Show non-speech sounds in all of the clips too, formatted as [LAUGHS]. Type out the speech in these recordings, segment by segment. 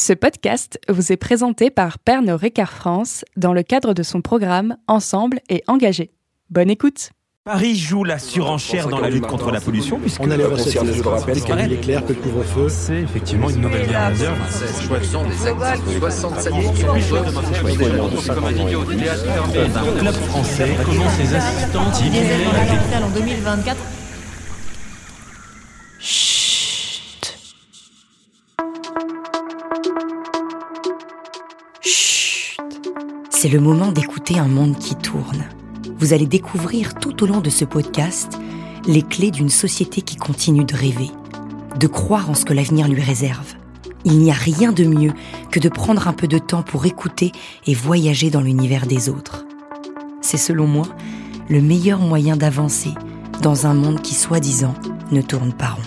Ce podcast vous est présenté par Pernod Ricard France dans le cadre de son programme Ensemble et engagé. Bonne écoute. Paris joue la surenchère dans la lutte contre la pollution puisque On a les recettes, je le rappelle, car il est clair que le couvre-feu. c'est effectivement une nouvelle guerre mondiale. Club français comment ses assistants en 2024. C'est le moment d'écouter un monde qui tourne. Vous allez découvrir tout au long de ce podcast les clés d'une société qui continue de rêver, de croire en ce que l'avenir lui réserve. Il n'y a rien de mieux que de prendre un peu de temps pour écouter et voyager dans l'univers des autres. C'est selon moi le meilleur moyen d'avancer dans un monde qui, soi-disant, ne tourne pas rond.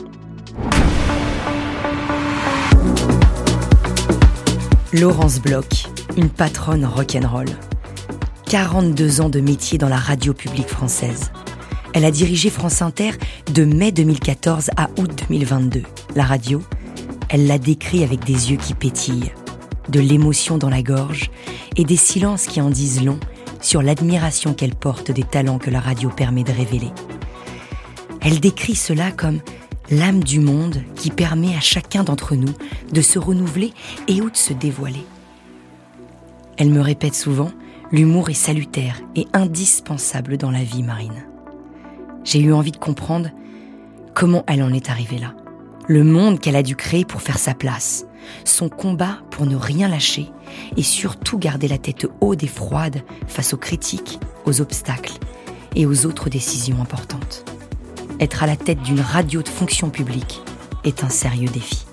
Laurence Bloch, une patronne rock'n'roll. 42 ans de métier dans la radio publique française. Elle a dirigé France Inter de mai 2014 à août 2022. La radio, elle l'a décrit avec des yeux qui pétillent, de l'émotion dans la gorge et des silences qui en disent long sur l'admiration qu'elle porte des talents que la radio permet de révéler. Elle décrit cela comme l'âme du monde qui permet à chacun d'entre nous de se renouveler et ou de se dévoiler. Elle me répète souvent, l'humour est salutaire et indispensable dans la vie marine. J'ai eu envie de comprendre comment elle en est arrivée là, le monde qu'elle a dû créer pour faire sa place, son combat pour ne rien lâcher et surtout garder la tête haute et froide face aux critiques, aux obstacles et aux autres décisions importantes. Être à la tête d'une radio de fonction publique est un sérieux défi.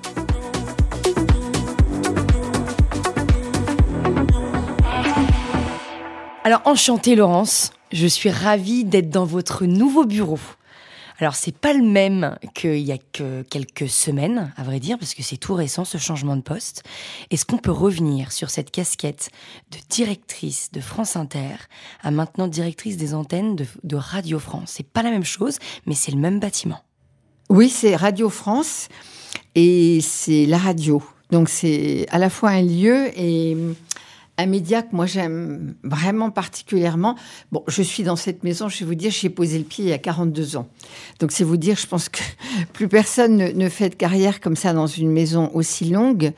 Alors enchantée Laurence, je suis ravie d'être dans votre nouveau bureau. Alors c'est pas le même qu'il y a que quelques semaines, à vrai dire, parce que c'est tout récent ce changement de poste. Est-ce qu'on peut revenir sur cette casquette de directrice de France Inter à maintenant directrice des antennes de, de Radio France? C'est pas la même chose, mais c'est le même bâtiment. Oui, c'est Radio France et c'est la radio. Donc c'est à la fois un lieu et un média que moi j'aime vraiment particulièrement. Bon, je suis dans cette maison, je vais vous dire, j'y ai posé le pied il y a 42 ans. Donc c'est vous dire, je pense que [LAUGHS] plus personne ne, ne fait de carrière comme ça dans une maison aussi longue.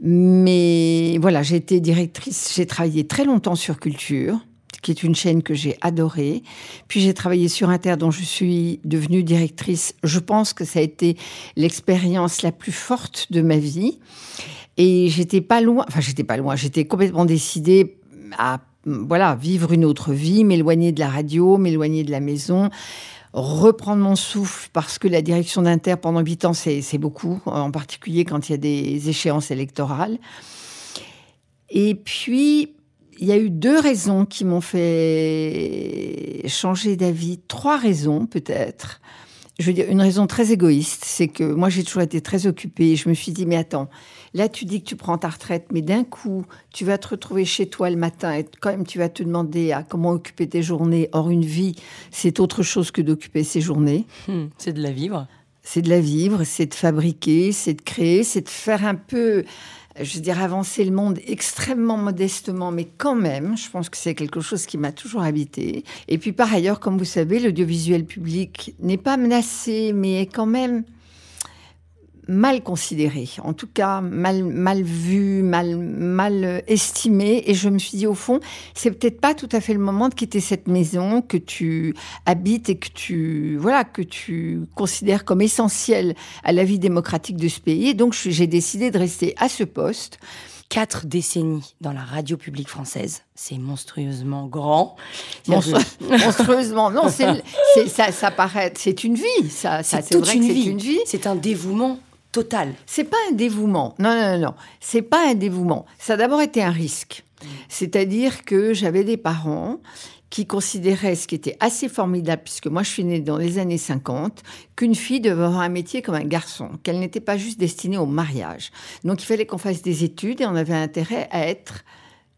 Mais voilà, j'ai été directrice, j'ai travaillé très longtemps sur Culture qui est une chaîne que j'ai adorée. Puis j'ai travaillé sur Inter, dont je suis devenue directrice. Je pense que ça a été l'expérience la plus forte de ma vie. Et j'étais pas loin, enfin j'étais pas loin, j'étais complètement décidée à voilà vivre une autre vie, m'éloigner de la radio, m'éloigner de la maison, reprendre mon souffle parce que la direction d'Inter pendant huit ans c'est beaucoup, en particulier quand il y a des échéances électorales. Et puis il y a eu deux raisons qui m'ont fait changer d'avis, trois raisons peut-être. Je veux dire, une raison très égoïste, c'est que moi j'ai toujours été très occupée. Je me suis dit, mais attends, là tu dis que tu prends ta retraite, mais d'un coup tu vas te retrouver chez toi le matin et quand même tu vas te demander à comment occuper tes journées. Or, une vie, c'est autre chose que d'occuper ses journées. Hmm, c'est de la vivre. C'est de la vivre, c'est de fabriquer, c'est de créer, c'est de faire un peu je veux dire, avancer le monde extrêmement modestement, mais quand même, je pense que c'est quelque chose qui m'a toujours habité. Et puis par ailleurs, comme vous savez, l'audiovisuel public n'est pas menacé, mais est quand même mal considéré, en tout cas mal, mal vu, mal, mal estimé. Et je me suis dit, au fond, c'est peut-être pas tout à fait le moment de quitter cette maison que tu habites et que tu, voilà, que tu considères comme essentielle à la vie démocratique de ce pays. Et donc, j'ai décidé de rester à ce poste. Quatre décennies dans la radio publique française, c'est monstrueusement grand. Monstru [LAUGHS] monstrueusement, non, c'est ça, ça paraît, c'est une vie, ça, c'est vrai une que c'est vie. une vie. C'est un dévouement C'est pas un dévouement. Non, non, non, non. C'est pas un dévouement. Ça a d'abord été un risque. C'est-à-dire que j'avais des parents qui considéraient ce qui était assez formidable, puisque moi je suis née dans les années 50, qu'une fille devait avoir un métier comme un garçon, qu'elle n'était pas juste destinée au mariage. Donc il fallait qu'on fasse des études et on avait intérêt à être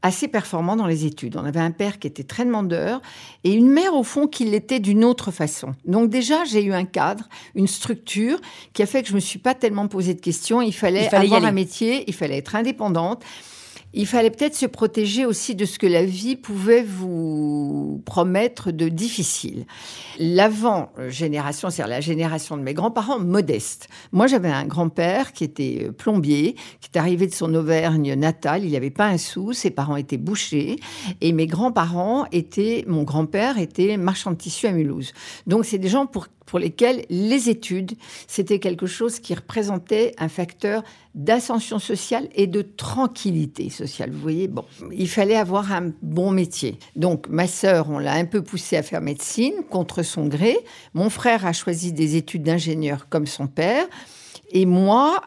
assez performant dans les études. On avait un père qui était très demandeur et une mère, au fond, qui l'était d'une autre façon. Donc déjà, j'ai eu un cadre, une structure qui a fait que je me suis pas tellement posé de questions. Il fallait, Il fallait avoir un métier, il fallait être indépendante. Il fallait peut-être se protéger aussi de ce que la vie pouvait vous promettre de difficile. L'avant-génération, c'est-à-dire la génération de mes grands-parents, modestes. Moi, j'avais un grand-père qui était euh, plombier, qui est arrivé de son Auvergne natale. Il n'avait pas un sou, ses parents étaient bouchers. Et mes grands-parents étaient, mon grand-père était marchand de tissu à Mulhouse. Donc, c'est des gens pour lesquels les études, c'était quelque chose qui représentait un facteur d'ascension sociale et de tranquillité sociale. Vous voyez, bon, il fallait avoir un bon métier. Donc, ma sœur, on l'a un peu poussée à faire médecine contre son gré. Mon frère a choisi des études d'ingénieur comme son père. Et moi,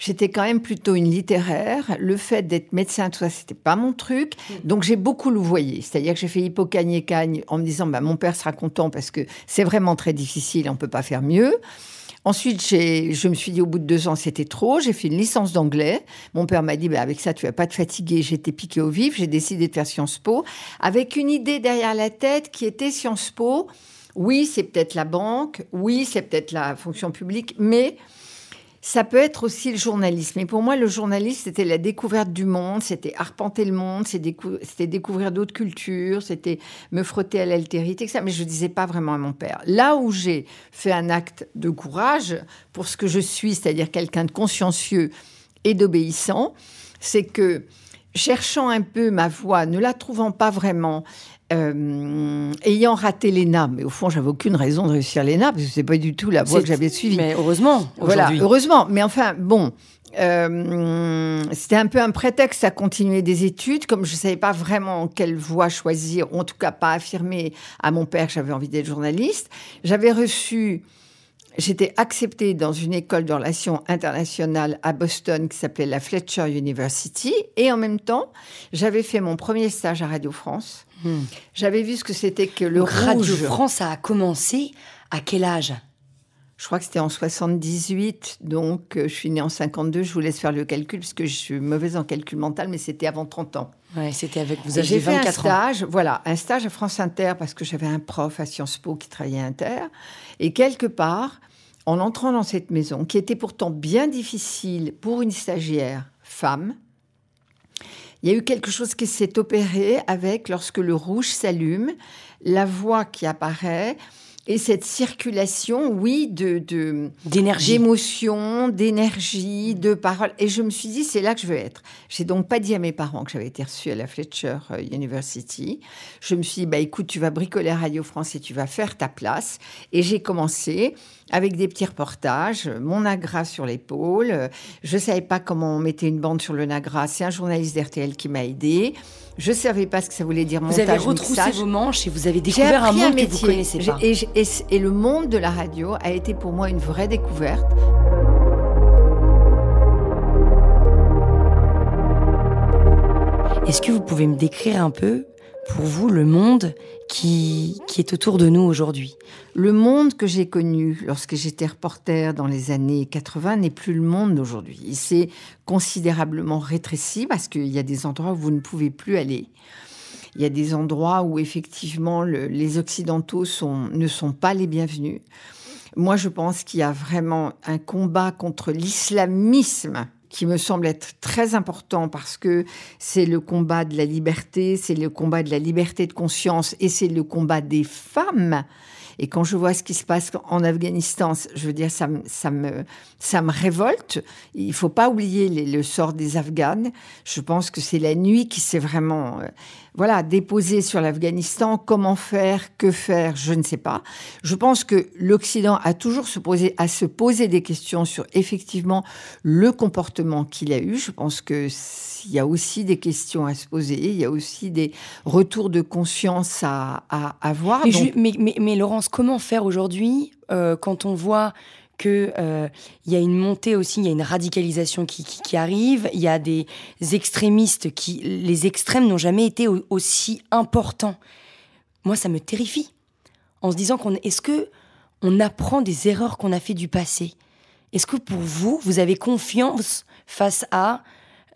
J'étais quand même plutôt une littéraire. Le fait d'être médecin, tout ça, c'était pas mon truc. Donc j'ai beaucoup louvoyé. C'est-à-dire que j'ai fait hippocagne et cagne en me disant, bah, mon père sera content parce que c'est vraiment très difficile, on peut pas faire mieux. Ensuite, je me suis dit au bout de deux ans, c'était trop. J'ai fait une licence d'anglais. Mon père m'a dit, bah, avec ça, tu vas pas te fatiguer. J'étais piqué au vif. J'ai décidé de faire Sciences Po avec une idée derrière la tête qui était Sciences Po. Oui, c'est peut-être la banque. Oui, c'est peut-être la fonction publique, mais ça peut être aussi le journalisme. Et pour moi, le journalisme, c'était la découverte du monde, c'était arpenter le monde, c'était découvrir d'autres cultures, c'était me frotter à l'altérité, etc. Mais je ne disais pas vraiment à mon père. Là où j'ai fait un acte de courage pour ce que je suis, c'est-à-dire quelqu'un de consciencieux et d'obéissant, c'est que cherchant un peu ma voie, ne la trouvant pas vraiment, euh, ayant raté l'ENA, mais au fond, j'avais aucune raison de réussir l'ENA, parce que c'est pas du tout la voie que j'avais suivie. Mais heureusement, Voilà, heureusement. Mais enfin, bon, euh, c'était un peu un prétexte à continuer des études, comme je ne savais pas vraiment quelle voie choisir, ou en tout cas pas affirmer à mon père que j'avais envie d'être journaliste. J'avais reçu, j'étais acceptée dans une école de relations internationales à Boston qui s'appelait la Fletcher University, et en même temps, j'avais fait mon premier stage à Radio France. Hmm. J'avais vu ce que c'était que le Donc, Radio. France a commencé à quel âge? Je crois que c'était en 78, donc euh, je suis née en 52. Je vous laisse faire le calcul parce que je suis mauvaise en calcul mental, mais c'était avant 30 ans. Ouais, c'était avec vous aviez J'ai fait un 24 ans. stage, voilà, un stage à France Inter parce que j'avais un prof à Sciences Po qui travaillait à Inter. Et quelque part, en entrant dans cette maison, qui était pourtant bien difficile pour une stagiaire femme, il y a eu quelque chose qui s'est opéré avec, lorsque le rouge s'allume, la voix qui apparaît et cette circulation, oui, de, D'énergie. d'émotions, d'énergie, de paroles. Et je me suis dit, c'est là que je veux être. J'ai donc pas dit à mes parents que j'avais été reçue à la Fletcher euh, University. Je me suis dit, bah, écoute, tu vas bricoler à Radio France et tu vas faire ta place. Et j'ai commencé avec des petits reportages, mon Nagra sur l'épaule. Je savais pas comment on mettait une bande sur le Nagra. C'est un journaliste d'RTL qui m'a aidé. Je savais pas ce que ça voulait dire Vous montage, avez retroussé mixage. vos manches et vous avez découvert un monde que vous connaissez pas. Et le monde de la radio a été pour moi une vraie découverte. Est-ce que vous pouvez me décrire un peu, pour vous, le monde qui, qui est autour de nous aujourd'hui Le monde que j'ai connu lorsque j'étais reporter dans les années 80 n'est plus le monde d'aujourd'hui. Il s'est considérablement rétréci parce qu'il y a des endroits où vous ne pouvez plus aller. Il y a des endroits où effectivement le- les Occidentaux ne sont pas les bienvenus. Moi, je pense qu'il y a vraiment un combat contre l'islamisme qui me semble être très important parce que c'est le combat de la liberté, c'est le combat de la liberté de conscience et c'est le combat des femmes. Et quand je vois ce qui se passe en Afghanistan, je veux dire, ça me, ça me, ça me révolte. Il faut pas oublier les- le sort des Afghanes. Je pense que c'est la nuit qui s'est vraiment, euh, voilà, déposée sur l'Afghanistan. Comment faire, que faire, je ne sais pas. Je pense que l'Occident a toujours se à se poser des questions sur effectivement le comportement qu'il a eu. Je pense que il y a aussi des questions à se poser. Il y a aussi des retours de conscience à, à avoir. mais, Donc, mais- mais Laurence, comment faire aujourd'hui euh, quand on voit que euh, y a une montée aussi, il y a une radicalisation qui, arrive, il y a des extrémistes qui, les extrêmes n'ont jamais été au- aussi importants. Moi, ça me terrifie. En se disant qu'on, est-ce que on apprend des erreurs qu'on a fait du passé? Est-ce que pour vous, vous avez confiance face à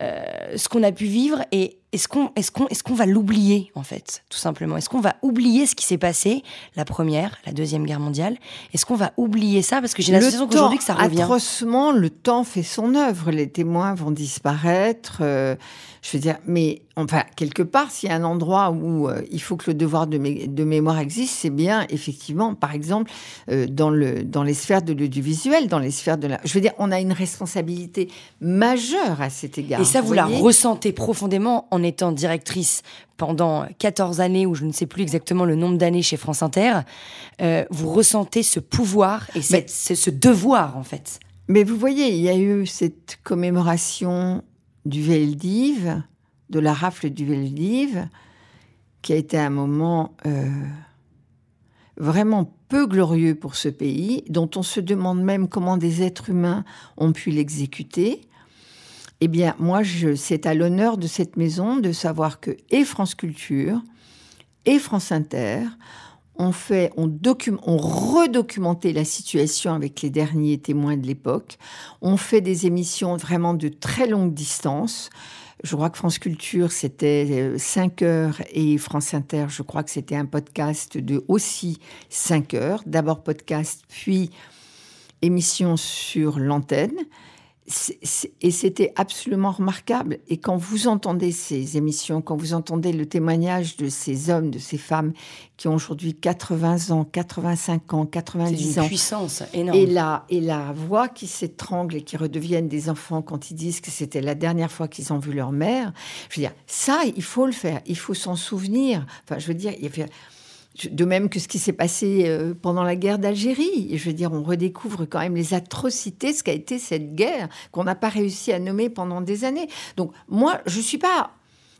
euh, ce qu'on a pu vivre et est-ce qu'on est qu'on est qu'on va l'oublier en fait, tout simplement? Est-ce qu'on va oublier ce qui s'est passé, la première, la deuxième guerre mondiale? Est-ce qu'on va oublier ça? Parce que j'ai l'impression qu'aujourd'hui que ça revient Atrocement, le temps fait son œuvre. Les témoins vont disparaître. Euh, je veux dire, mais enfin, quelque part, s'il y a un endroit où euh, il faut que le devoir de, de mémoire existe, c'est bien, effectivement, par exemple, euh, dans, le, dans les sphères de l'audiovisuel, dans les sphères de la... Je veux dire, on a une responsabilité majeure à cet égard. Et ça, vous, la ressentez profondément en étant directrice pendant 14 années, ou je ne sais plus exactement le nombre d'années chez France Inter. Euh, vous ressentez ce pouvoir et cette, ce devoir, en fait. Mais vous voyez, il y a eu cette commémoration du Veldiv, de la rafle du Veldiv, qui a été un moment euh, vraiment peu glorieux pour ce pays, dont on se demande même comment des êtres humains ont pu l'exécuter. Eh bien, moi, c'est à l'honneur de cette maison de savoir que et France Culture et France Inter ont fait, ont, ont redocumenté la situation avec les derniers témoins de l'époque, ont fait des émissions vraiment de très longue distance. Je crois que France Culture, c'était 5 euh, heures et France Inter, je crois que c'était un podcast de aussi 5 heures. D'abord podcast, puis émission sur l'antenne et c'était absolument remarquable. Et quand vous entendez ces émissions, quand vous entendez le témoignage de ces hommes, de ces femmes qui ont aujourd'hui 80 ans, 85 ans, 90 ans. puissance énorme. Et la, et la voix qui s'étrangle et qui redeviennent des enfants quand ils disent que c'était la dernière fois qu'ils ont vu leur mère. Je veux dire, ça, il faut le faire. Il faut s'en souvenir. Enfin, je veux dire, il faut de même que ce qui s'est passé euh, pendant la guerre d'Algérie. Je veux dire, on redécouvre quand même les atrocités, ce qu'a été cette guerre qu'on n'a pas réussi à nommer pendant des années. Donc moi, je suis pas,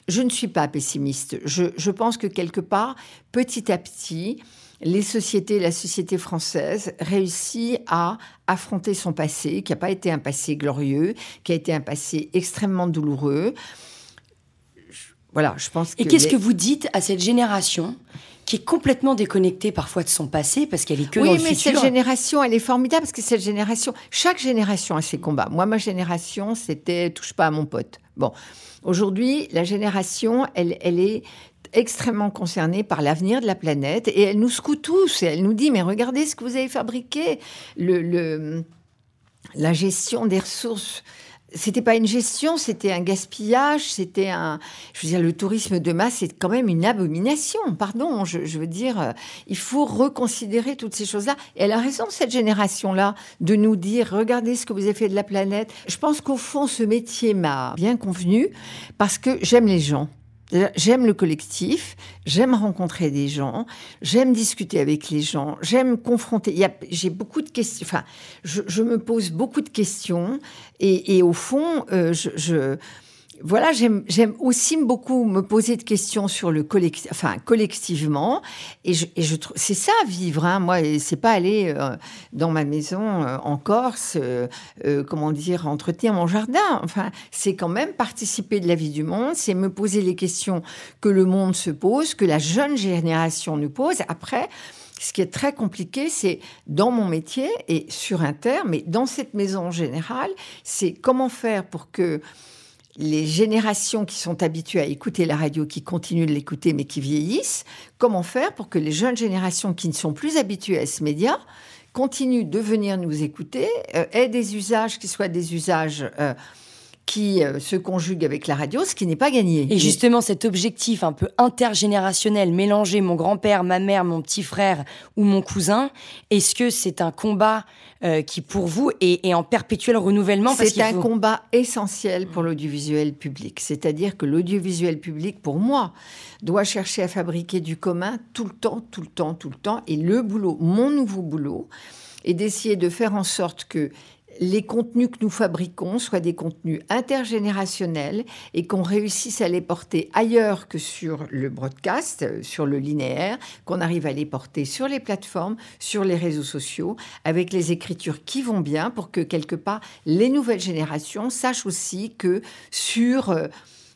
je ne suis pas pessimiste. Je, pense que quelque part, petit à petit, les sociétés, la société française réussit à affronter son passé, qui n'a pas été un passé glorieux, qui a été un passé extrêmement douloureux. Voilà, je pense que. Et qu'est-ce que vous dites à cette génération qui est complètement déconnectée parfois de son passé parce qu'elle est que dans le futur. Oui, mais cette génération, elle est formidable parce que cette génération, chaque génération a ses combats. Moi, ma génération, c'était touche pas à mon pote. Bon, aujourd'hui, la génération, elle, elle est extrêmement concernée par l'avenir de la planète et elle nous secoue tous et elle nous dit mais regardez ce que vous avez fabriqué, le, le la gestion des ressources c'était pas une gestion, c'était un gaspillage, c'était un. Je veux dire, le tourisme de masse, c'est quand même une abomination. Pardon, je, veux dire, euh, il faut reconsidérer toutes ces choses-là. Et elle a raison, cette génération-là, de nous dire regardez ce que vous avez fait de la planète. Je pense qu'au fond, ce métier m'a bien convenu parce que j'aime les gens. J'aime le collectif, j'aime rencontrer des gens, j'aime discuter avec les gens, j'aime confronter. J'ai beaucoup de questions, enfin, je, me pose beaucoup de questions et, au fond, euh, je, voilà, j'aime aussi beaucoup me poser de questions sur le collectif, enfin collectivement, et je, et je trouve c'est ça vivre. Hein, moi, c'est pas aller euh, dans ma maison euh, en Corse, euh, comment dire, entretenir mon jardin. Enfin, c'est quand même participer de la vie du monde, c'est me poser les questions que le monde se pose, que la jeune génération nous pose. Après. Ce qui est très compliqué, c'est dans mon métier et sur Inter, mais dans cette maison en général, c'est comment faire pour que les générations qui sont habituées à écouter la radio, qui continuent de l'écouter mais qui vieillissent, comment faire pour que les jeunes générations qui ne sont plus habituées à ce média continuent de venir nous écouter, euh, aient des usages qui soient des usages... Euh, qui euh, se conjugue avec la radio, ce qui n'est pas gagné. Et justement, cet objectif un peu intergénérationnel, mélanger mon grand-père, ma mère, mon petit frère ou mon cousin, est-ce que c'est un combat euh, qui, pour vous, est, en perpétuel renouvellement? C'est un combat essentiel pour l'audiovisuel public. C'est-à-dire que l'audiovisuel public, pour moi, doit chercher à fabriquer du commun tout le temps, tout le temps, tout le temps. Et le boulot, mon nouveau boulot, est d'essayer de faire en sorte que les contenus que nous fabriquons soient des contenus intergénérationnels et qu'on réussisse à les porter ailleurs que sur le broadcast, euh, sur le linéaire, qu'on arrive à les porter sur les plateformes, sur les réseaux sociaux, avec les écritures qui vont bien pour que quelque part les nouvelles générations sachent aussi que sur... Euh,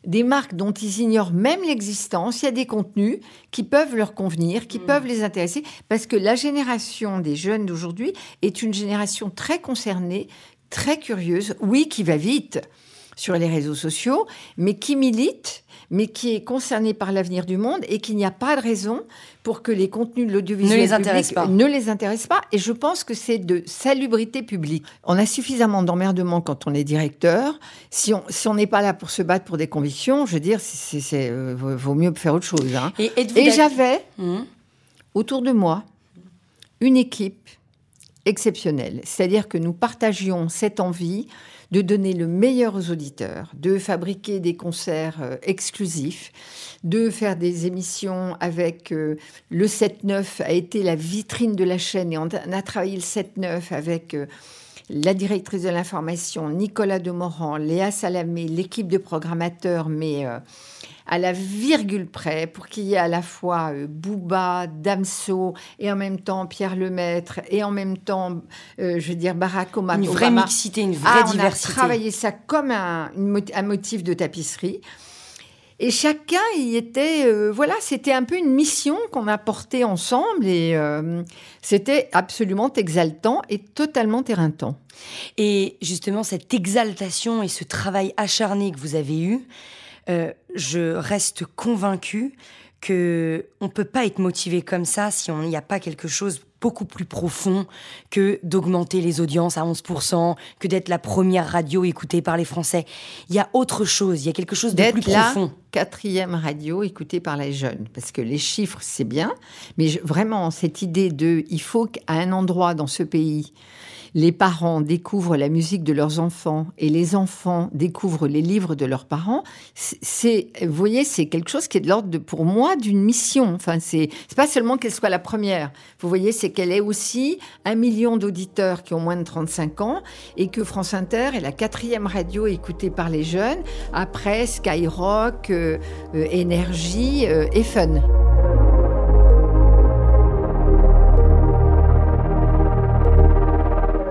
des marques dont ils ignorent même l'existence, il y a des contenus qui peuvent leur convenir, qui mm. peuvent les intéresser, parce que la génération des jeunes d'aujourd'hui est une génération très concernée, très curieuse, oui, qui va vite sur les réseaux sociaux, mais qui milite, mais qui est concerné par l'avenir du monde et qu'il n'y a pas de raison pour que les contenus de l'audiovisuel Ne les intéressent pas. ne les intéressent pas. Et je pense que c'est de salubrité publique. On a suffisamment d'emmerdement quand on est directeur. Si on si on n'est pas là pour se battre pour des convictions, je veux dire, c'est, euh, vaut mieux faire autre chose. hein. Et, j'avais Hum. autour de moi une équipe exceptionnelle. C'est-à-dire que nous partagions cette envie de donner le meilleur aux auditeurs, de fabriquer des concerts euh, exclusifs, de faire des émissions avec euh, le 7-9 a été la vitrine de la chaîne et on a, travaillé le 7-9 avec euh, la directrice de l'information, Nicolas Demorand, Léa Salamé, l'équipe de programmateurs, mais euh, à la virgule près, pour qu'il y ait à la fois euh, Booba, Damso, et en même temps Pierre Lemaître, et en même temps, euh, je veux dire, Barack Obama. Une vraie Obama. mixité, une vraie Ah, on a diversité. travaillé ça comme un motif de tapisserie. Et chacun y était, euh, voilà, c'était un peu une mission qu'on a portée ensemble et euh, c'était absolument exaltant et totalement éreintant. Et justement, cette exaltation et ce travail acharné que vous avez eu, euh, je reste convaincue que on peut pas être motivé comme ça si on n'y a pas quelque chose beaucoup plus profond que d'augmenter les audiences à 11%, que d'être la première radio écoutée par les Français. Il y a autre chose, il y a quelque chose de plus profond. quatrième radio écoutée par les jeunes. Parce que les chiffres, c'est bien, mais je- vraiment, cette idée de il faut qu'à un endroit dans ce pays, les parents découvrent la musique de leurs enfants et les enfants découvrent les livres de leurs parents, c'est- vous voyez, c'est quelque chose qui est de l'ordre, pour moi, d'une mission. Enfin, c'est c'est pas seulement qu'elle soit la première. Vous voyez, c'est qu'elle ait aussi un million d'auditeurs qui ont moins de 35 ans et que France Inter est la quatrième radio écoutée par les jeunes après Skyrock, euh, euh, Énergie euh, et Fun.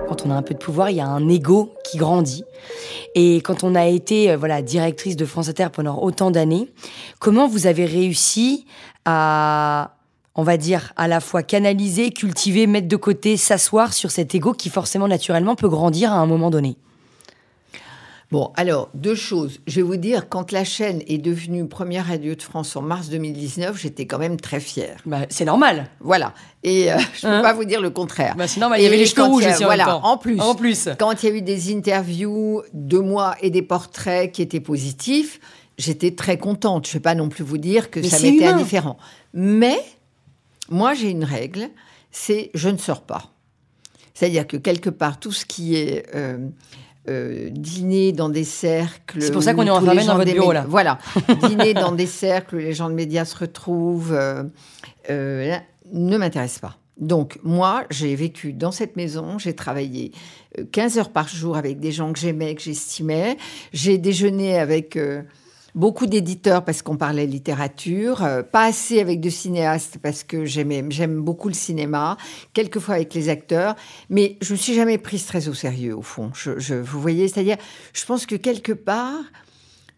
Quand on a un peu de pouvoir, il y a un ego qui grandit. Et quand on a été voilà directrice de France Inter pendant autant d'années, comment vous avez réussi à, on va dire, à la fois canaliser, cultiver, mettre de côté, s'asseoir sur cet ego qui forcément naturellement peut grandir à un moment donné Bon, alors, deux choses. Je vais vous dire, quand la chaîne est devenue première radio de France en mars 2019, j'étais quand même très fière. bah, C'est normal. Voilà. Et euh, je ne peux Hein pas vous dire le contraire. Bah, c'est normal. Il y avait les cheveux rouges aussi voilà, en en plus. En plus. Quand il y a eu des interviews de moi et des portraits qui étaient positifs, j'étais très contente. Je ne vais pas non plus vous dire que Mais ça m'était humain. indifférent. Mais moi, j'ai une règle, c'est je ne sors pas. C'est-à-dire que quelque part, tout ce qui est euh, euh, dîner dans des cercles. C'est pour ça qu'on est enfermé dans votre bureau, là. Voilà. [LAUGHS] dîner dans des cercles où les gens de médias se retrouvent euh, ne m'intéresse pas. Donc, moi, j'ai vécu dans cette maison, j'ai travaillé euh, 15 heures par jour avec des gens que j'aimais, que j'estimais. J'ai déjeuné avec beaucoup d'éditeurs parce qu'on parlait littérature, euh, pas assez avec de cinéastes parce que j'aime beaucoup le cinéma, quelquefois avec les acteurs, mais je me suis jamais prise très au sérieux, au fond. Je, vous voyez, c'est-à-dire, je pense que quelque part,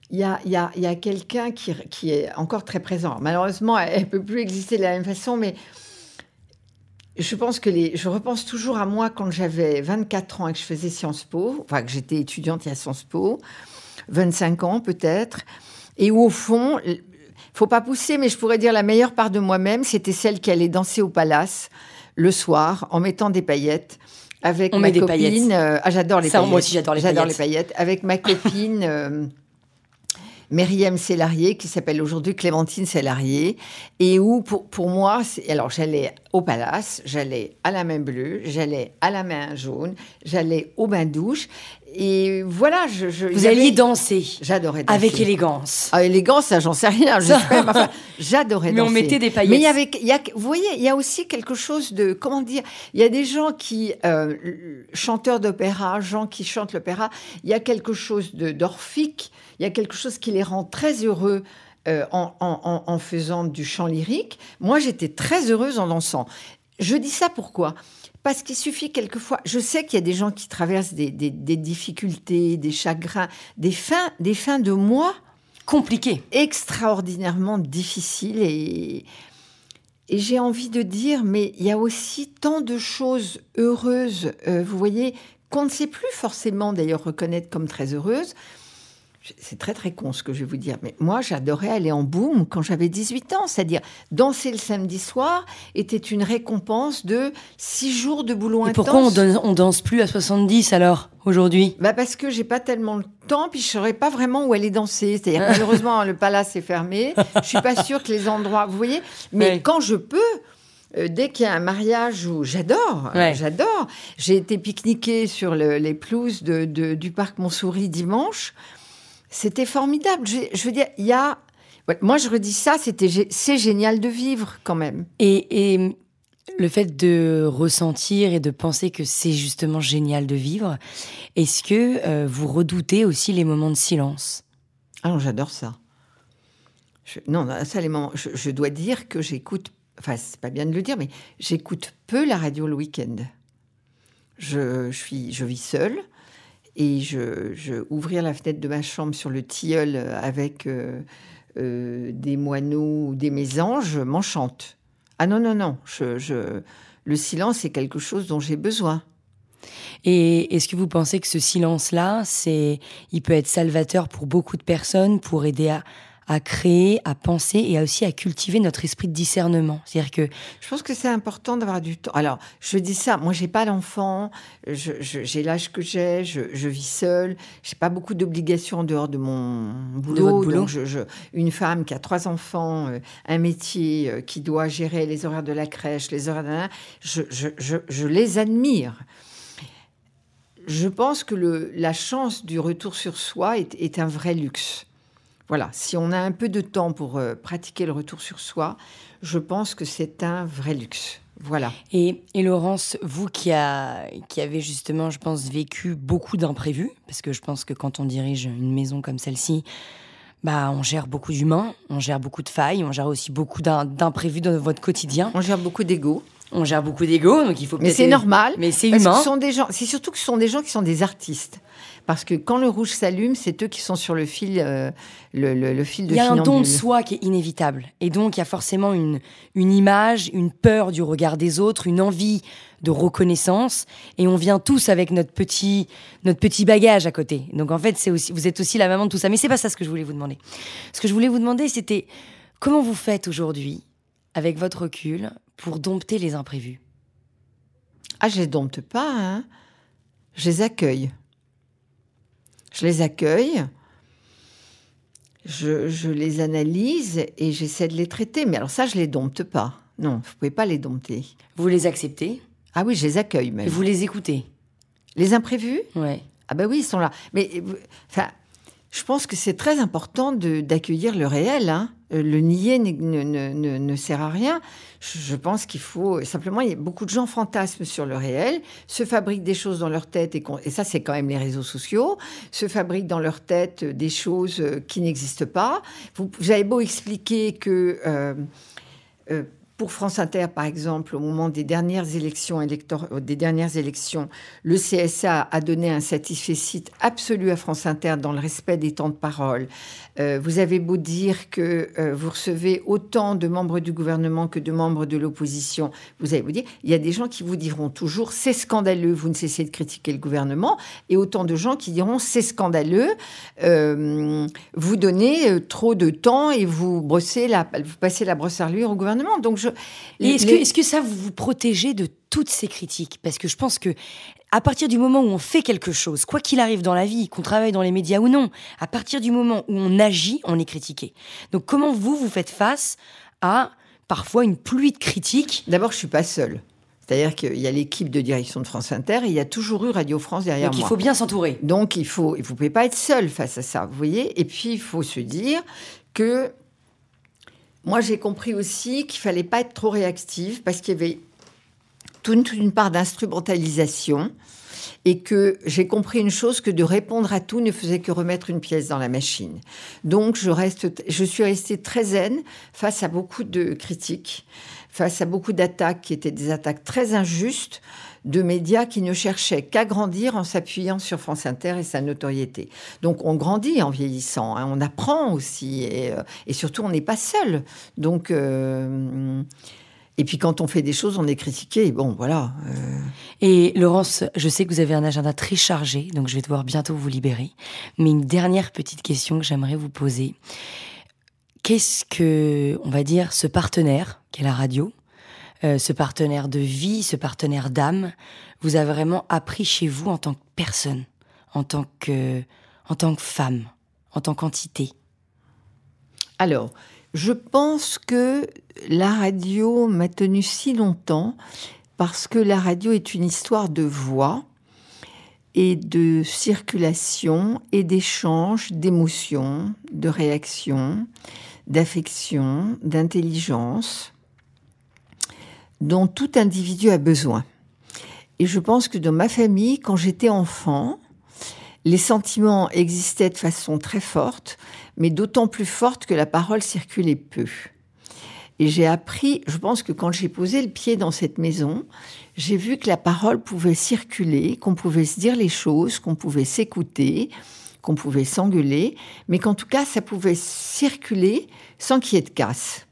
il y a, quelqu'un qui, est encore très présent. Malheureusement, elle ne peut plus exister de la même façon, mais je pense que je repense toujours à moi quand j'avais 24 ans et que je faisais Sciences Po, enfin que j'étais étudiante à Sciences Po, 25 ans peut-être, et où au fond, il faut pas pousser, mais je pourrais dire la meilleure part de moi-même, c'était celle qui allait danser au palace le soir en mettant des paillettes. Avec On ma met des copine, paillettes. euh, ah, j'adore les Ça, paillettes. moi aussi, j'adore les J'adore paillettes. les paillettes. Avec ma copine euh, Myriam Sélarié, qui s'appelle aujourd'hui Clémentine Sélarié, et où pour, pour moi, c'est- alors j'allais au palace, j'allais à la main bleue, j'allais à la main jaune, j'allais au bain douche, et voilà, je, Vous avait- alliez danser J'adorais danser. avec élégance. Ah, élégance, ça, j'en sais rien, enfin, [LAUGHS] j'adorais Mais on danser. mettait des paillettes. Mais il y avait, il y a, vous voyez, il y a aussi quelque chose de, comment dire, il y a des gens qui, euh, chanteurs d'opéra, gens qui chantent l'opéra, il y a quelque chose de d'orphique, il y a quelque chose qui les rend très heureux. euh, en, en- en- en faisant du chant lyrique, moi j'étais très heureuse en dansant. Je dis ça pourquoi? Parce qu'il suffit quelquefois. Je sais qu'il y a des gens qui traversent des, des- des difficultés, des chagrins, des fins, des fins de mois Compliqué. extraordinairement difficile et, et j'ai envie de dire, mais il y a aussi tant de choses heureuses, euh, vous voyez, qu'on ne sait plus forcément d'ailleurs reconnaître comme très heureuses. C'est très très con ce que je vais vous dire, mais moi j'adorais aller en boom quand j'avais 18 ans, c'est-à-dire danser le samedi soir était une récompense de six jours de boulot Et intense. pourquoi on, on danse plus à 70 alors, aujourd'hui? Bah parce que j'ai pas tellement le temps, puis je saurais pas vraiment où aller danser. C'est-à-dire [LAUGHS] malheureusement le palace est fermé. Je suis pas sûre que les endroits, vous voyez. Mais quand je peux, euh, dès qu'il y a un mariage où j'adore, euh, j'adore. J'ai été pique-niquer sur le- les pelouses de, de- du parc Montsouris dimanche. C'était formidable. Je, je veux dire, il y a. ouais, moi, je redis ça. C'était, c'est génial de vivre quand même. Et, et le fait de ressentir et de penser que c'est justement génial de vivre, est-ce que euh, vous redoutez aussi les moments de silence? Ah non, j'adore ça. Je- non, non, ça, les moments. Je, je dois dire que j'écoute. Enfin, c'est pas bien de le dire, mais j'écoute peu la radio le week-end. Je, je suis, je vis seule et je, ouvrir la fenêtre de ma chambre sur le tilleul avec euh, euh, des moineaux ou des mésanges m'enchante. Ah non non non, je, je- le silence c'est quelque chose dont j'ai besoin. Et est-ce que vous pensez que ce silence-là, c'est, il peut être salvateur pour beaucoup de personnes, pour aider à, à créer, à penser et à aussi à cultiver notre esprit de discernement C'est-à-dire que Je pense que c'est important d'avoir du temps. Alors, je dis ça, moi, j'ai pas je- j'ai l'âge que j'ai, je, je vis seule, j'ai pas beaucoup d'obligations en dehors de mon boulot. Donc, je, je- une femme qui a trois enfants, euh, un métier euh, qui doit gérer les horaires de la crèche, les horaires de... Je, je, je, je les admire. Je pense que le, la chance du retour sur soi est, est un vrai luxe. Voilà, si on a un peu de temps pour euh, pratiquer le retour sur soi, je pense que c'est un vrai luxe. Voilà. Et, et Laurence, vous qui, a, qui avez justement, je pense, vécu beaucoup d'imprévus, parce que je pense que quand on dirige une maison comme celle-ci, bah, on gère beaucoup d'humains, on gère beaucoup de failles, on gère aussi beaucoup d'im- d'imprévus dans votre quotidien, On gère beaucoup d'ego, on gère beaucoup d'ego, donc il faut mais c'est normal. Mais c'est humain. ce sont des gens. C'est surtout que ce sont des gens qui sont des artistes. Parce que quand le rouge s'allume, c'est eux qui sont sur le fil, euh, le, le- le fil de Il y a un don de soi qui est inévitable. Et donc, il y a forcément une, une image, une peur du regard des autres, une envie de reconnaissance. Et on vient tous avec notre petit, notre petit bagage à côté. Donc, en fait, c'est aussi, vous êtes aussi la maman de tout ça. Mais c'est pas ça ce que je voulais vous demander. Ce que je voulais vous demander, c'était comment vous faites aujourd'hui, avec votre recul, pour dompter les imprévus? Ah, je les dompte pas, hein. Je les accueille. Je les accueille. Je, je les analyse et j'essaie de les traiter. Mais alors ça, je les dompte pas. Non, vous pouvez pas les dompter. Vous les acceptez? Ah oui, je les accueille et même. vous les écoutez? Les imprévus? Ouais. Ah ben oui, ils sont là. Mais euh, enfin, je pense que c'est très important d'accueillir le réel. hein. Euh, Le nier ne, sert à rien. Je, pense qu'il faut simplement. Il y a beaucoup de gens fantasment sur le réel, se fabriquent des choses dans leur tête et, ça c'est quand même les réseaux sociaux, se fabriquent dans leur tête euh, des choses euh, qui n'existent pas. Vous, avez beau expliquer que pour France Inter, par exemple, au moment des dernières élections, euh, des dernières élections, le CSA a donné un satisfait absolu à France Inter dans le respect des temps de parole. Euh, vous avez beau dire que euh, vous recevez autant de membres du gouvernement que de membres de l'opposition, vous avez vous dire, il y a des gens qui vous diront toujours c'est scandaleux, vous ne cessez de critiquer le gouvernement, et autant de gens qui diront c'est scandaleux, vous donnez trop de temps et vous brossez la, vous passez la brosse à reluire au gouvernement. Donc je, Et est-ce les- que, est-ce que ça vous vous protégez de toutes ces critiques? Parce que je pense que à partir du moment où on fait quelque chose, quoi qu'il arrive dans la vie, qu'on travaille dans les médias ou non, à partir du moment où on agit, on est critiqué. Donc comment vous vous faites face à parfois une pluie de critiques? D'abord, je suis pas seule. C'est-à-dire qu'il y a l'équipe de direction de France Inter et il y a toujours eu Radio France derrière Donc il moi. faut bien s'entourer. Donc il faut, vous pouvez pas être seul face à ça, vous voyez? Et puis il faut se dire que moi j'ai compris aussi qu'il fallait pas être trop réactive parce qu'il y avait toute une part d'instrumentalisation et que j'ai compris une chose que de répondre à tout ne faisait que remettre une pièce dans la machine. Donc je reste, je suis restée très zen face à beaucoup de critiques, face à beaucoup d'attaques qui étaient des attaques très injustes de médias qui ne cherchaient qu'à grandir en s'appuyant sur France Inter et sa notoriété. Donc on grandit en vieillissant, hein, on apprend aussi et, euh, et surtout on n'est pas seul. Donc euh, Et puis quand on fait des choses, on est critiqué. Bon, voilà. euh, Et Laurence, je sais que vous avez un agenda très chargé, donc je vais devoir bientôt vous libérer. Mais une dernière petite question que j'aimerais vous poser. Qu'est-ce que, on va dire, ce partenaire qu'est la radio, euh, ce partenaire de vie, ce partenaire d'âme, vous a vraiment appris chez vous en tant que personne, en tant que, en tant que femme, en tant qu'entité? Alors, je pense que la radio m'a tenu si longtemps parce que la radio est une histoire de voix et de circulation et d'échange, d'émotions, de réactions, d'affection, d'intelligence dont tout individu a besoin. Et je pense que dans ma famille, quand j'étais enfant, les sentiments existaient de façon très forte, mais d'autant plus forte que la parole circulait peu. Et j'ai appris, je pense que quand j'ai posé le pied dans cette maison, j'ai vu que la parole pouvait circuler, qu'on pouvait se dire les choses, qu'on pouvait s'écouter, qu'on pouvait s'engueuler, mais qu'en tout cas, ça pouvait circuler sans qu'il y ait de casse.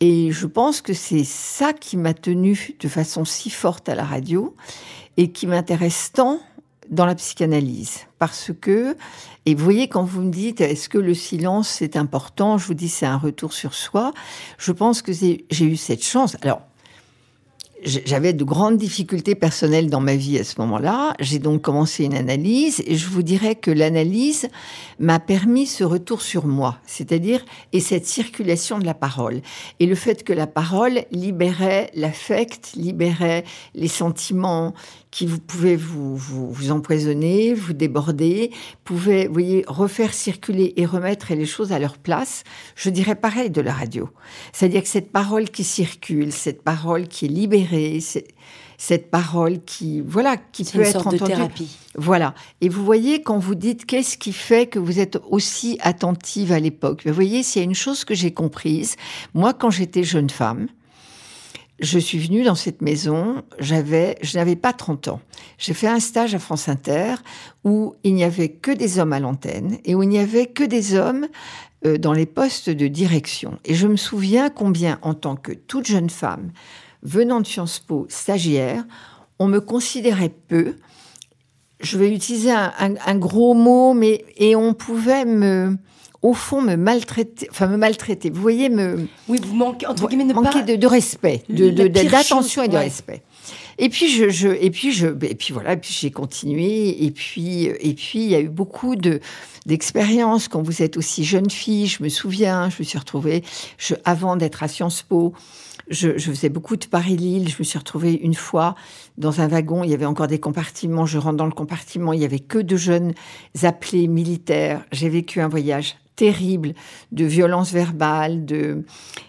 Et je pense que c'est ça qui m'a tenue de façon si forte à la radio et qui m'intéresse tant dans la psychanalyse. Parce que, et vous voyez, quand vous me dites est-ce que le silence c'est important, je vous dis c'est un retour sur soi. Je pense que j'ai eu cette chance. Alors, j'avais de grandes difficultés personnelles dans ma vie à ce moment-là. J'ai donc commencé une analyse et je vous dirais que l'analyse m'a permis ce retour sur moi, c'est-à-dire et cette circulation de la parole et le fait que la parole libérait l'affect, libérait les sentiments qui vous pouvez vous, vous, vous empoisonner, vous déborder, pouvait, vous voyez, refaire circuler et remettre les choses à leur place. Je dirais pareil de la radio. C'est-à-dire que cette parole qui circule, cette parole qui est libérée, c'est- cette parole qui, voilà, qui peut une être sorte de entendue. thérapie. Voilà. Et vous voyez, quand vous dites qu'est-ce qui fait que vous êtes aussi attentive à l'époque, vous voyez, s'il y a une chose que j'ai comprise, moi, quand j'étais jeune femme, je suis venue dans cette maison, j'avais, je n'avais pas 30 ans. J'ai fait un stage à France Inter où il n'y avait que des hommes à l'antenne et où il n'y avait que des hommes euh, dans les postes de direction. Et je me souviens combien, en tant que toute jeune femme, venant de Sciences Po, stagiaire, on me considérait peu. Je vais utiliser un, un- un gros mot, mais et on pouvait me, au fond, me maltraiter, enfin me maltraiter. Vous voyez, me Oui, vous manquez, entre guillemets, ne manquer pas... de, de respect, de, de- de- d'attention et de ouais. respect. Et puis je, je et puis je et puis voilà j'ai continué et puis et puis il y a eu beaucoup de d'expériences quand vous êtes aussi jeune fille. Je me souviens, je me suis retrouvée je, avant d'être à Sciences Po. Je, je faisais beaucoup de Paris-Lille. Je me suis retrouvée une fois dans un wagon. Il y avait encore des compartiments. Je rentre dans le compartiment. Il y avait que de jeunes appelés militaires. J'ai vécu un voyage terrible de violences verbales, de,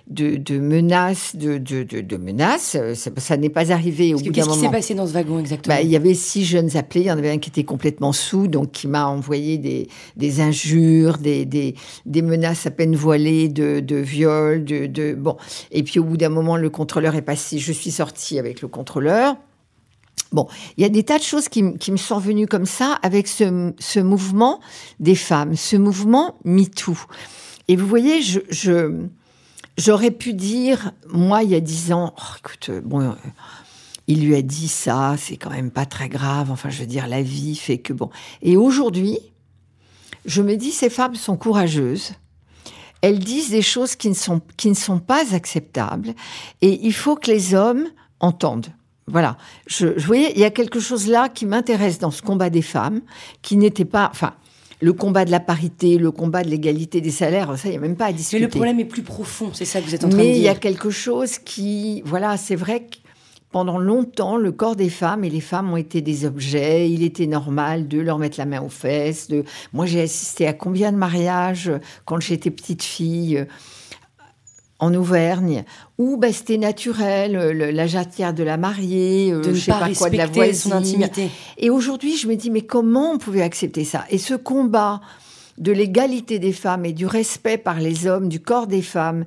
de, de menaces, de, de, de, menaces. Ça, ça n'est pas arrivé au Parce bout d'un Qu'est-ce qui s'est moment. passé dans ce wagon exactement? Bah, il y avait six jeunes appelés. Il y en avait un qui était complètement sous, donc qui m'a envoyé des, des injures, des, des, des menaces à peine voilées de, de viol, de, de bon. Et puis au bout d'un moment, le contrôleur est passé. Je suis sortie avec le contrôleur. Bon, il y a des tas de choses qui, me sont venues comme ça avec ce, mouvement des femmes, ce mouvement MeToo. Et vous voyez, j'aurais pu dire, moi, il y a dix ans, oh, écoute, euh, bon, euh, il lui a dit ça, c'est quand même pas très grave. Enfin, je veux dire, la vie fait que bon. Et aujourd'hui, je me dis, ces femmes sont courageuses. Elles disent des choses qui ne sont pas acceptables. Et il faut que les hommes entendent. Voilà. Je, je voyais, il y a quelque chose là qui m'intéresse dans ce combat des femmes, qui n'était pas, enfin, le combat de la parité, le combat de l'égalité des salaires, ça, il n'y a même pas à Mais discuter. le problème est plus profond, c'est ça que vous êtes en train de Mais il y a dire. quelque chose qui, voilà, c'est vrai que pendant longtemps, le corps des femmes et les femmes ont été des objets. Il était normal de leur mettre la main aux fesses. De... Moi, j'ai assisté à combien de mariages quand j'étais petite fille euh, en Auvergne où bah, c'était naturel, euh, le- la jatière de la mariée, euh, de ne je sais pas pas quoi, de la respecter son voisine. intimité. Et aujourd'hui, je me dis, mais comment on pouvait accepter ça? Et ce combat de l'égalité des femmes et du respect par les hommes du corps des femmes,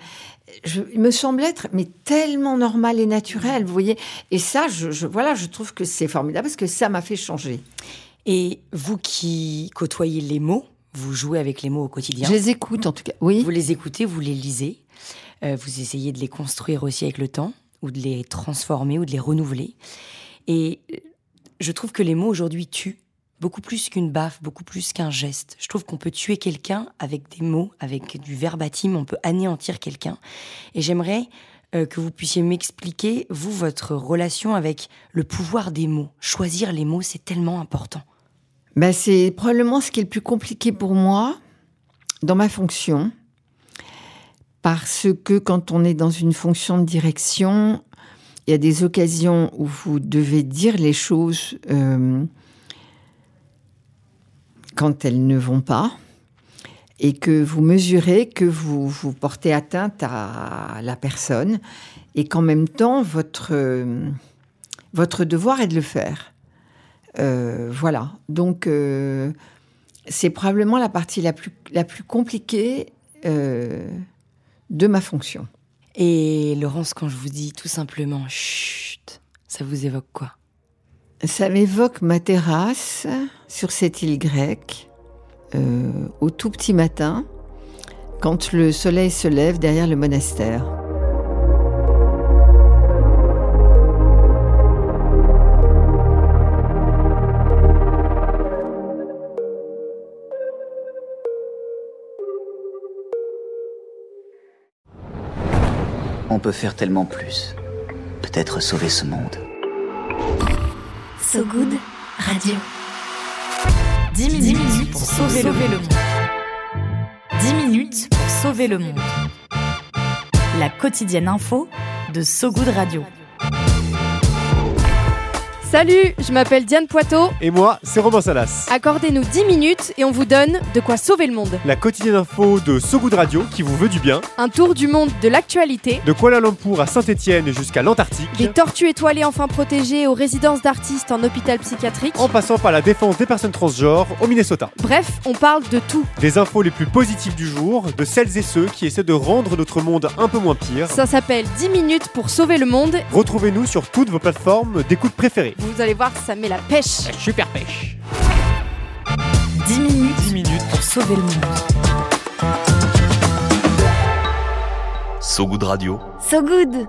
je, il me semble être mais tellement normal et naturel, vous voyez? Et ça, je, je- voilà, je trouve que c'est formidable parce que ça m'a fait changer. Et vous qui côtoyez les mots, vous jouez avec les mots au quotidien? Je les écoute en tout cas. Oui. Vous les écoutez, vous les lisez, euh, vous essayez de les construire aussi avec le temps. ou de les transformer ou de les renouveler. Et euh, je trouve que les mots aujourd'hui tuent beaucoup plus qu'une baffe, beaucoup plus qu'un geste. Je trouve qu'on peut tuer quelqu'un avec des mots, avec du verbatim, on peut anéantir quelqu'un. Et j'aimerais euh, que vous puissiez m'expliquer, vous, votre relation avec le pouvoir des mots. Choisir les mots, c'est tellement important. Ben, c'est probablement ce qui est le plus compliqué pour moi dans ma fonction. Parce que quand on est dans une fonction de direction, il y a des occasions où vous devez dire les choses euh, quand elles ne vont pas et que vous mesurez que vous, vous portez atteinte à la personne et qu'en même temps, votre, euh, votre devoir est de le faire. Euh, voilà. Donc, c'est probablement la partie la plus, la plus compliquée de ma fonction. Et Laurence, quand je vous dis tout simplement chut, ça vous évoque quoi? Ça m'évoque ma terrasse sur cette île grecque, euh, au tout petit matin, quand le soleil se lève derrière le monastère. On peut faire tellement plus. Peut-être sauver ce monde. So Good Radio. 10 minutes, pour sauver, le, monde. 10 minutes pour sauver le monde. La quotidienne info de So Good Radio. Salut, je m'appelle Diane Poitot. Et moi, c'est Romain Salas. Accordez-nous 10 minutes et on vous donne de quoi sauver le monde. La quotidienne info de So Good Radio qui vous veut du bien. Un tour du monde de l'actualité. De Kuala Lumpur à Saint-Étienne jusqu'à l'Antarctique. Des tortues étoilées enfin protégées aux résidences d'artistes en hôpital psychiatrique. En passant par la défense des personnes transgenres au Minnesota. Bref, on parle de tout. Des infos les plus positives du jour, de celles et ceux qui essaient de rendre notre monde un peu moins pire. Ça s'appelle 10 minutes pour sauver le monde. Retrouvez-nous sur toutes vos plateformes d'écoute préférées. Vous allez voir, ça met la pêche. La super pêche. 10 minutes, 10 minutes pour sauver le monde. So Good Radio. So Good